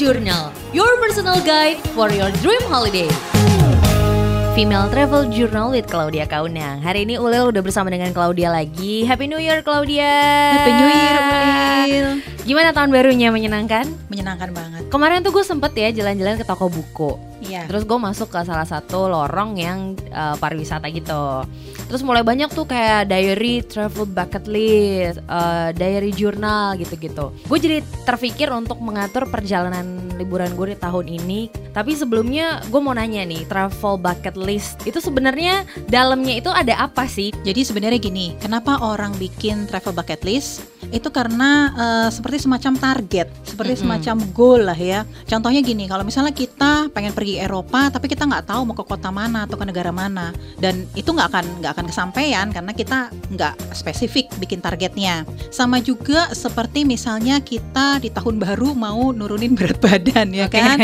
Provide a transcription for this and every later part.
Journal, your personal guide for your dream holiday. Female Travel Journal with Claudia Kaunang. Hari ini Ulil udah bersama dengan Claudia lagi. Happy New Year Claudia. Happy New Year Ulil. Gimana tahun barunya menyenangkan? Menyenangkan banget. Kemarin tuh gue sempet ya jalan-jalan ke toko buku. Iya. Terus gue masuk ke salah satu lorong yang uh, pariwisata gitu. Terus mulai banyak tuh kayak diary, travel bucket list, uh, diary jurnal gitu-gitu. Gue jadi terpikir untuk mengatur perjalanan liburan gue di tahun ini. Tapi sebelumnya gue mau nanya nih, travel bucket list itu sebenarnya dalamnya itu ada apa sih? Jadi sebenarnya gini, kenapa orang bikin travel bucket list? Itu karena uh, seperti semacam target, seperti mm -hmm. semacam goal lah ya. Contohnya gini, kalau misalnya kita pengen pergi Eropa, tapi kita nggak tahu mau ke kota mana atau ke negara mana, dan itu nggak akan nggak akan kesampaian karena kita nggak spesifik bikin targetnya. Sama juga seperti misalnya kita di tahun baru mau nurunin berat badan ya okay. kan,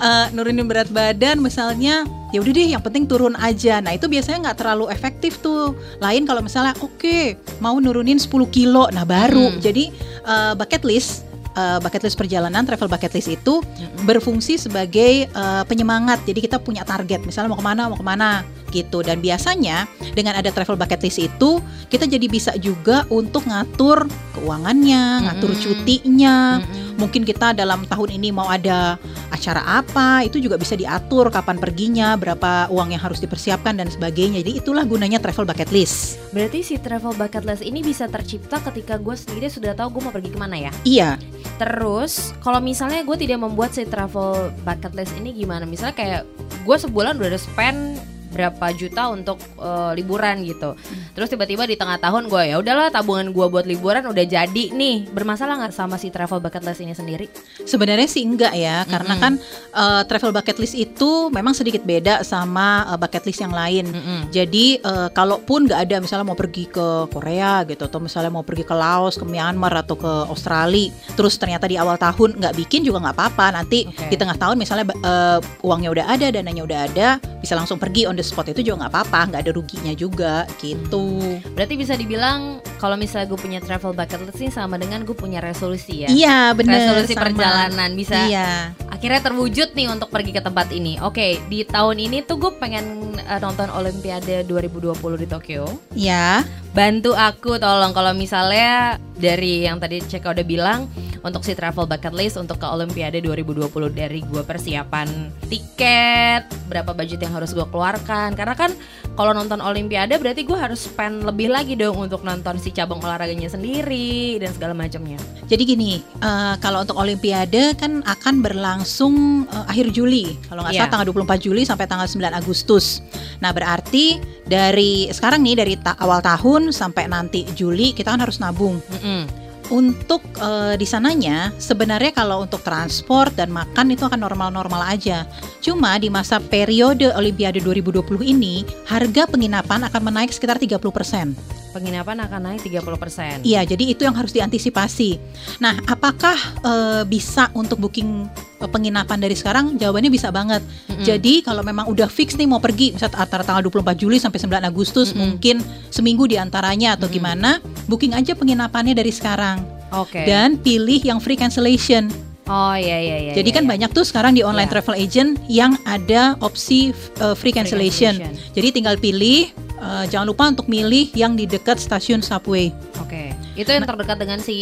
uh, nurunin berat badan misalnya ya udah deh yang penting turun aja nah itu biasanya nggak terlalu efektif tuh lain kalau misalnya oke okay, mau nurunin 10 kilo nah baru hmm. jadi uh, bucket list uh, bucket list perjalanan travel bucket list itu hmm. berfungsi sebagai uh, penyemangat. Jadi kita punya target misalnya mau ke mana mau ke mana gitu. Dan biasanya dengan ada travel bucket list itu kita jadi bisa juga untuk ngatur keuangannya ngatur cutinya. Mungkin kita dalam tahun ini mau ada acara apa itu juga bisa diatur kapan perginya berapa uang yang harus dipersiapkan dan sebagainya. Jadi itulah gunanya travel bucket list. Berarti si travel bucket list ini bisa tercipta ketika gue sendiri sudah tahu gue mau pergi ke mana ya? Iya. Terus kalau misalnya gue tidak membuat si travel bucket list ini gimana? Misalnya kayak gue sebulan udah ada spend berapa juta untuk uh, liburan gitu. Terus tiba-tiba di tengah tahun gue ya udahlah tabungan gue buat liburan udah jadi nih. Bermasalah nggak sama si travel bucket list ini sendiri? Sebenarnya sih enggak ya, mm-hmm. karena kan uh, travel bucket list itu memang sedikit beda sama uh, bucket list yang lain. Mm-hmm. Jadi uh, kalaupun nggak ada misalnya mau pergi ke Korea gitu atau misalnya mau pergi ke Laos, ke Myanmar atau ke Australia, terus ternyata di awal tahun nggak bikin juga nggak apa-apa. Nanti okay. di tengah tahun misalnya uh, uangnya udah ada, dananya udah ada, bisa langsung pergi on the spot itu juga nggak apa-apa nggak ada ruginya juga gitu. Berarti bisa dibilang kalau misalnya gue punya travel bucket list ini sama dengan gue punya resolusi ya iya benar resolusi sama. perjalanan bisa iya. akhirnya terwujud nih untuk pergi ke tempat ini oke di tahun ini tuh gue pengen uh, nonton Olimpiade 2020 di Tokyo ya bantu aku tolong kalau misalnya dari yang tadi Ceka udah bilang untuk si travel bucket list untuk ke Olimpiade 2020 dari gue persiapan tiket, berapa budget yang harus gue keluarkan. Karena kan kalau nonton Olimpiade berarti gue harus spend lebih lagi dong untuk nonton si cabang olahraganya sendiri dan segala macamnya. Jadi gini, uh, kalau untuk Olimpiade kan akan berlangsung uh, akhir Juli, kalau nggak yeah. salah tanggal 24 Juli sampai tanggal 9 Agustus. Nah berarti dari sekarang nih dari ta awal tahun sampai nanti Juli kita kan harus nabung. Mm -hmm untuk uh, di sananya sebenarnya kalau untuk transport dan makan itu akan normal-normal aja. Cuma di masa periode Olimpiade 2020 ini harga penginapan akan menaik sekitar 30%. Penginapan akan naik 30%. Iya, jadi itu yang harus diantisipasi. Nah, apakah uh, bisa untuk booking eh, penginapan dari sekarang? Jawabannya bisa banget. Mm-hmm. Jadi kalau memang udah fix nih mau pergi misal antara tanggal 24 Juli sampai 9 Agustus mm-hmm. mungkin seminggu di antaranya atau mm-hmm. gimana, booking aja penginapannya dari sekarang. Oke. Okay. Dan pilih yang free cancellation. Oh iya iya iya. Jadi iya, kan iya. banyak tuh sekarang di online yeah. travel agent yang ada opsi uh, free, cancellation. free cancellation. Jadi tinggal pilih uh, jangan lupa untuk milih yang di dekat stasiun subway. Oke. Okay. Itu yang terdekat dengan si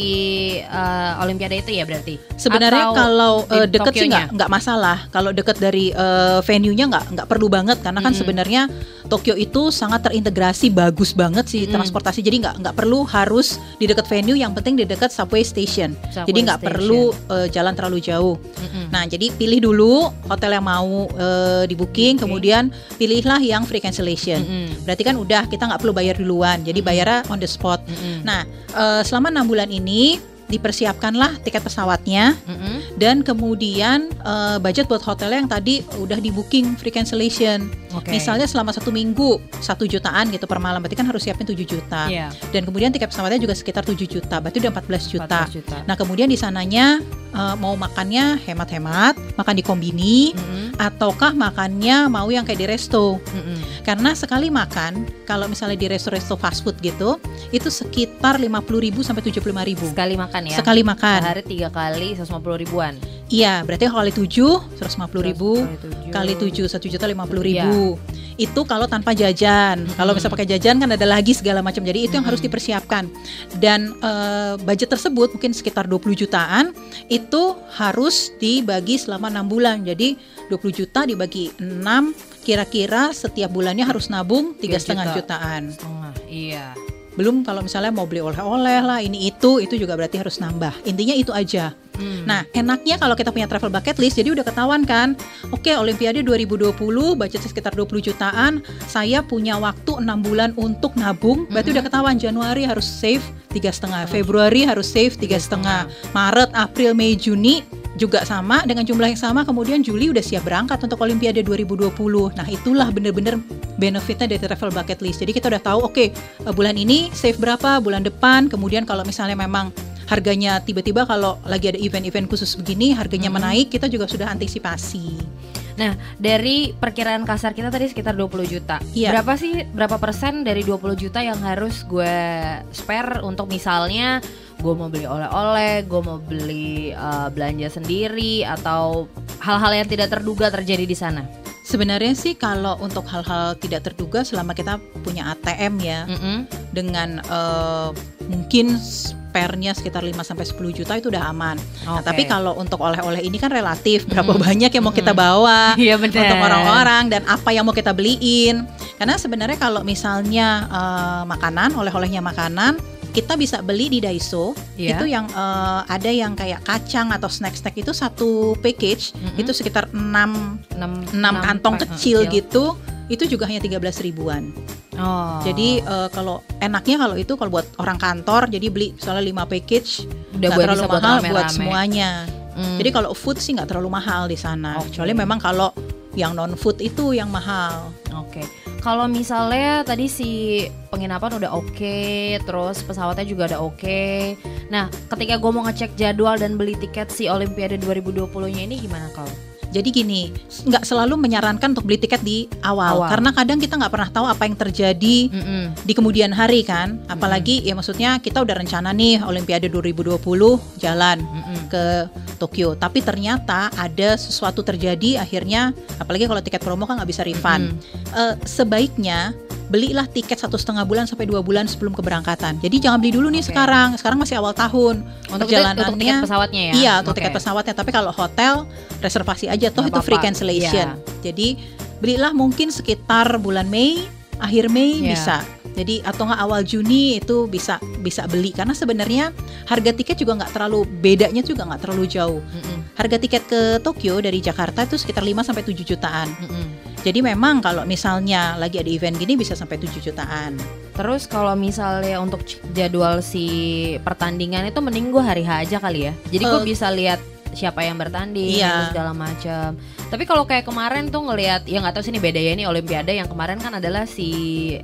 uh, Olimpiade itu ya berarti? Sebenarnya Atau kalau uh, deket sih nggak nggak masalah. Kalau deket dari uh, venue-nya nggak nggak perlu banget karena kan mm -hmm. sebenarnya Tokyo itu sangat terintegrasi bagus banget sih mm. transportasi. Jadi nggak nggak perlu harus di dekat venue. Yang penting di dekat subway station. Subway jadi nggak perlu uh, jalan terlalu jauh. Mm -hmm. Nah jadi pilih dulu hotel yang mau uh, di booking, okay. kemudian pilihlah yang free cancellation. Mm -hmm. Berarti kan udah kita nggak perlu bayar duluan. Jadi bayarnya on the spot. Mm -hmm. Nah uh, selama enam bulan ini dipersiapkanlah tiket pesawatnya mm -hmm. dan kemudian uh, budget buat hotelnya yang tadi udah di booking free cancellation. Okay. Misalnya selama satu minggu satu jutaan gitu per malam, berarti kan harus siapin 7 juta. Yeah. Dan kemudian tiket pesawatnya juga sekitar 7 juta, berarti udah 14 juta. 14 juta. Nah kemudian di sananya uh, mau makannya hemat-hemat, makan di kombini, mm -hmm. ataukah makannya mau yang kayak di resto. Mm -hmm. Karena sekali makan, kalau misalnya di resto-resto fast food gitu, itu sekitar 50 ribu sampai 75 ribu. Sekali makan ya? Sekali makan. Sehari tiga kali, 150 ribuan ribuan. Iya, berarti kali 7 150 ribu kali 7 1 juta 50 ribu. Itu kalau tanpa jajan. Kalau bisa pakai jajan kan ada lagi segala macam. Jadi itu yang harus dipersiapkan. Dan eh, budget tersebut mungkin sekitar 20 jutaan itu harus dibagi selama enam bulan. Jadi 20 juta dibagi 6 kira-kira setiap bulannya harus nabung tiga Tiga setengah juta. jutaan. Setengah, iya. Belum kalau misalnya mau beli oleh-oleh lah ini itu itu juga berarti harus nambah. Intinya itu aja. Hmm. Nah, enaknya kalau kita punya travel bucket list, jadi udah ketahuan kan, oke Olimpiade 2020, budgetnya sekitar 20 jutaan, saya punya waktu enam bulan untuk nabung, berarti udah ketahuan Januari harus save tiga setengah, Februari harus save tiga setengah, Maret, April, Mei, Juni juga sama dengan jumlah yang sama, kemudian Juli udah siap berangkat untuk Olimpiade 2020. Nah, itulah bener-bener benefitnya dari travel bucket list. Jadi kita udah tahu, oke eh, bulan ini save berapa, bulan depan, kemudian kalau misalnya memang harganya tiba-tiba kalau lagi ada event-event khusus begini harganya menaik kita juga sudah antisipasi. Nah, dari perkiraan kasar kita tadi sekitar 20 juta. Iya. Berapa sih berapa persen dari 20 juta yang harus gue spare untuk misalnya gue mau beli oleh-oleh, gue mau beli eh, belanja sendiri atau hal-hal yang tidak terduga terjadi di sana. Sebenarnya sih kalau untuk hal-hal tidak terduga selama kita punya ATM ya Mm-mm. dengan eh, mungkin spare-nya sekitar 5 sampai 10 juta itu udah aman. Nah, Oke. tapi kalau untuk oleh-oleh ini kan relatif berapa Mm-mm. banyak yang mau kita bawa. Iya benar. untuk orang-orang dan apa yang mau kita beliin. Karena sebenarnya kalau misalnya eh, makanan, oleh-olehnya makanan, kita bisa beli di Daiso. Iya. Itu yang eh, ada yang kayak kacang atau snack-snack itu satu package Mm-mm. itu sekitar 6 enam 6 kantong pa- kecil gitu. Itu juga hanya 13 ribuan. Oh. Jadi eh, kalau enaknya kalau itu kalau buat orang kantor jadi beli misalnya 5 package udah buat terlalu buat mahal buat rame-rame. semuanya. Hmm. Jadi kalau food sih nggak terlalu mahal di sana. Oke. Kecuali memang kalau yang non food itu yang mahal. Oke, kalau misalnya tadi si penginapan udah oke, terus pesawatnya juga udah oke. Nah, ketika gue mau ngecek jadwal dan beli tiket si Olimpiade 2020-nya ini gimana kau? Jadi gini, nggak selalu menyarankan untuk beli tiket di awal, Awal. karena kadang kita nggak pernah tahu apa yang terjadi Mm-mm. di kemudian hari kan. Apalagi ya maksudnya kita udah rencana nih Olimpiade 2020 jalan Mm-mm. ke Tokyo, tapi ternyata ada sesuatu terjadi akhirnya, apalagi kalau tiket promo kan nggak bisa refund. Mm-mm. Eh, sebaiknya belilah tiket satu setengah bulan sampai dua bulan sebelum keberangkatan. Jadi jangan beli dulu nih Oke. sekarang. Sekarang masih awal tahun. Untuk itu, untuk tiket Perjalanannya- pesawatnya ya? Iya, untuk Oke. tiket pesawatnya. Tapi kalau hotel reservasi aja toh Nggak itu free apa-apa. cancellation. Iya. Jadi belilah mungkin sekitar bulan Mei, akhir Mei Iya. bisa. Jadi atau nggak awal Juni itu bisa bisa beli karena sebenarnya harga tiket juga nggak terlalu bedanya juga nggak terlalu jauh. Mm-mm. Harga tiket ke Tokyo dari Jakarta itu sekitar 5 sampai 7 jutaan. Mm-mm. Jadi memang kalau misalnya lagi ada event gini bisa sampai 7 jutaan. Terus kalau misalnya untuk jadwal si pertandingan itu mending gue hari H aja kali ya. Jadi gue Eh, bisa lihat siapa yang bertanding Iya. terus segala macam. Tapi kalau kayak kemarin tuh ngelihat ya nggak tahu sih ini beda ya ini Olimpiade yang kemarin kan adalah si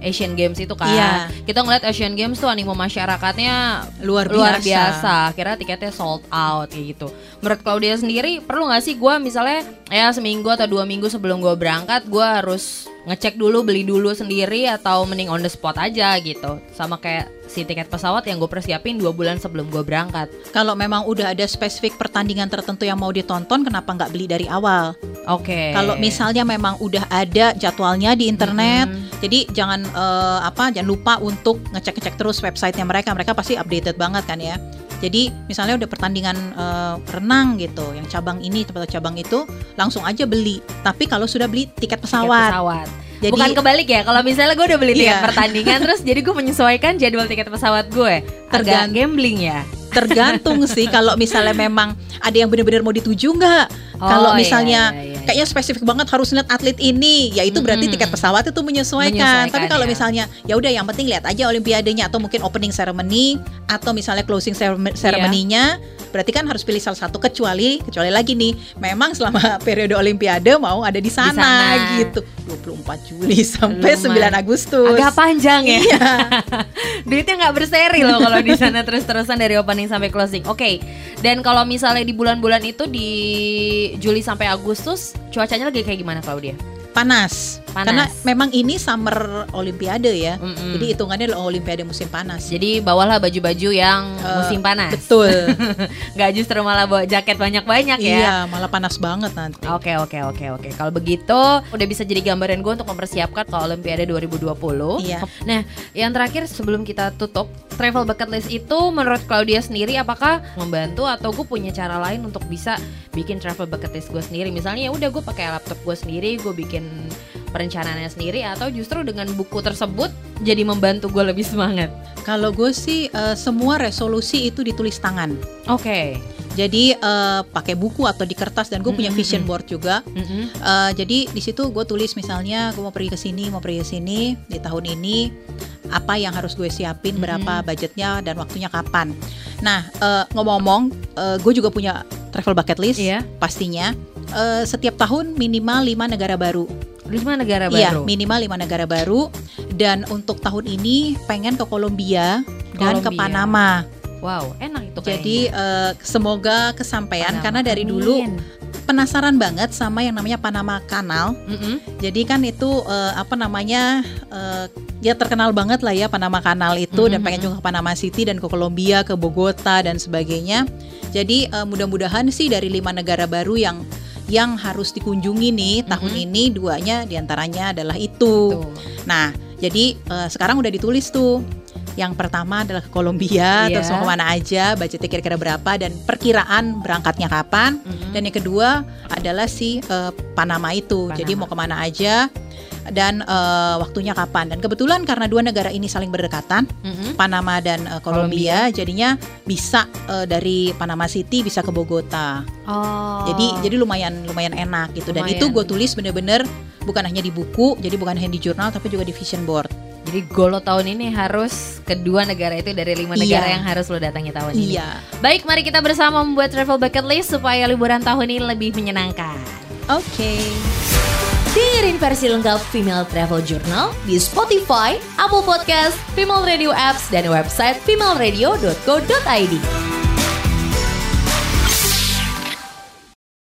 Asian Games itu kan. Iya. Kita ngeliat Asian Games tuh animo masyarakatnya Luar biasa. luar biasa. Kira tiketnya sold out kayak gitu. Menurut Claudia sendiri perlu nggak sih gue misalnya ya seminggu atau dua minggu sebelum gue berangkat gue harus ngecek dulu beli dulu sendiri atau mending on the spot aja gitu. Sama kayak si tiket pesawat yang gue persiapin dua bulan sebelum gue berangkat. Kalau memang udah ada spesifik pertandingan tertentu yang mau ditonton, kenapa nggak beli dari awal? Oke. Kalau misalnya memang udah ada jadwalnya di internet, Mm-mm. jadi jangan eh, apa, jangan lupa untuk ngecek-ngecek terus websitenya mereka. Mereka pasti updated banget kan ya. Jadi misalnya udah pertandingan eh, renang gitu, yang cabang ini atau cabang itu, langsung aja beli. Tapi kalau sudah beli tiket Tiket pesawat, pesawat. Jadi Bukan kebalik ya. Kalau misalnya gue udah beli tiket Iya. pertandingan terus jadi gue menyesuaikan jadwal tiket pesawat gue. Agak Tergan- gambling ya. tergantung sih kalau misalnya memang ada yang benar-benar mau dituju nggak. Oh, kalau misalnya iya, iya, iya. Kayaknya spesifik banget harus lihat atlet ini, ya itu berarti tiket pesawat itu menyesuaikan. Menyesuaikan, Tapi kalau ya. misalnya ya udah yang penting lihat aja olimpiadenya atau mungkin opening ceremony atau misalnya closing cerem- ceremony-nya, berarti kan harus pilih salah satu kecuali kecuali lagi nih memang selama periode olimpiade mau ada di sana, sana. gitu. 24 Juli sampai Lumayan. 9 Agustus. Agak panjang ya. Iya. Duitnya nggak berseri loh kalau di sana terus-terusan dari opening sampai closing. Oke. Dan kalau misalnya di bulan-bulan itu di Juli sampai Agustus cuacanya lagi kayak gimana Claudia? Panas. Panas. Karena memang ini summer olimpiade ya. Mm-mm. Jadi hitungannya adalah olimpiade musim panas. Jadi bawalah baju-baju yang Eh, musim panas. Betul. Nggak justru malah bawa jaket banyak-banyak ya. Iya, malah panas banget nanti. Oke oke oke oke. Kalau begitu udah bisa jadi gambaran gue untuk mempersiapkan ke Olimpiade 2020. Iya. Nah, yang terakhir sebelum kita tutup, travel bucket list itu menurut Claudia sendiri apakah membantu atau gue punya cara lain untuk bisa bikin travel bucket list gue sendiri? Misalnya ya udah gue pakai laptop gue sendiri, gue bikin perencanaannya sendiri atau justru dengan buku tersebut jadi membantu gue lebih semangat. Kalau gue sih eh, semua resolusi itu ditulis tangan. Oke. Jadi eh, pakai buku atau di kertas dan gue punya Mm-mm. vision board juga. Mm-mm. Eh, jadi di situ gue tulis misalnya gue mau pergi ke sini, mau pergi ke sini di tahun ini apa yang harus gue siapin, berapa budgetnya dan waktunya kapan. Nah eh, ngomong-ngomong, eh, gue juga punya travel bucket list Iya. pastinya. Eh, setiap tahun minimal 5 negara baru. Lima negara Iya, baru. minimal 5 negara baru. Dan untuk tahun ini pengen ke Kolombia dan ke. Panama. Wow, enak itu Jadi eh, semoga kesampaian Panama. karena dari dulu Amin. penasaran banget sama yang namanya Panama Canal. Mm-mm. Jadi kan itu eh, apa namanya eh, ya terkenal banget lah ya Panama Canal itu dan Mhm, pengen juga ke Panama City dan ke Kolombia, ke Bogota dan sebagainya. Jadi eh, mudah-mudahan sih dari lima negara baru yang yang harus dikunjungi nih tahun Mhm. ini duanya di antaranya adalah itu. Tuh. Nah jadi eh, sekarang udah ditulis tuh. Yang pertama adalah ke Kolombia, Iya. terus mau ke mana aja, budgetnya kira-kira berapa dan perkiraan berangkatnya kapan. Mm-mm. Dan yang kedua adalah si eh, Panama itu. Panama. Jadi mau ke mana aja dan eh, waktunya kapan. Dan kebetulan karena dua negara ini saling berdekatan, Mm-mm. Panama dan eh, Kolombia, jadinya bisa eh, dari Panama City bisa ke Bogota. Oh. Jadi jadi lumayan lumayan enak gitu. Dan Lumayan. itu gue tulis bener-bener bukan hanya di buku, jadi bukan hanya di jurnal tapi juga di vision board. Jadi golo tahun ini harus kedua negara itu dari lima negara Iya. yang harus lo datangi tahun ini. Iya. Baik, mari kita bersama membuat travel bucket list supaya liburan tahun ini lebih menyenangkan. Oke. Dengerin versi lengkap Female Travel Journal di Spotify, Apple Podcast, Female Radio Apps, dan website femaleradio.co.id.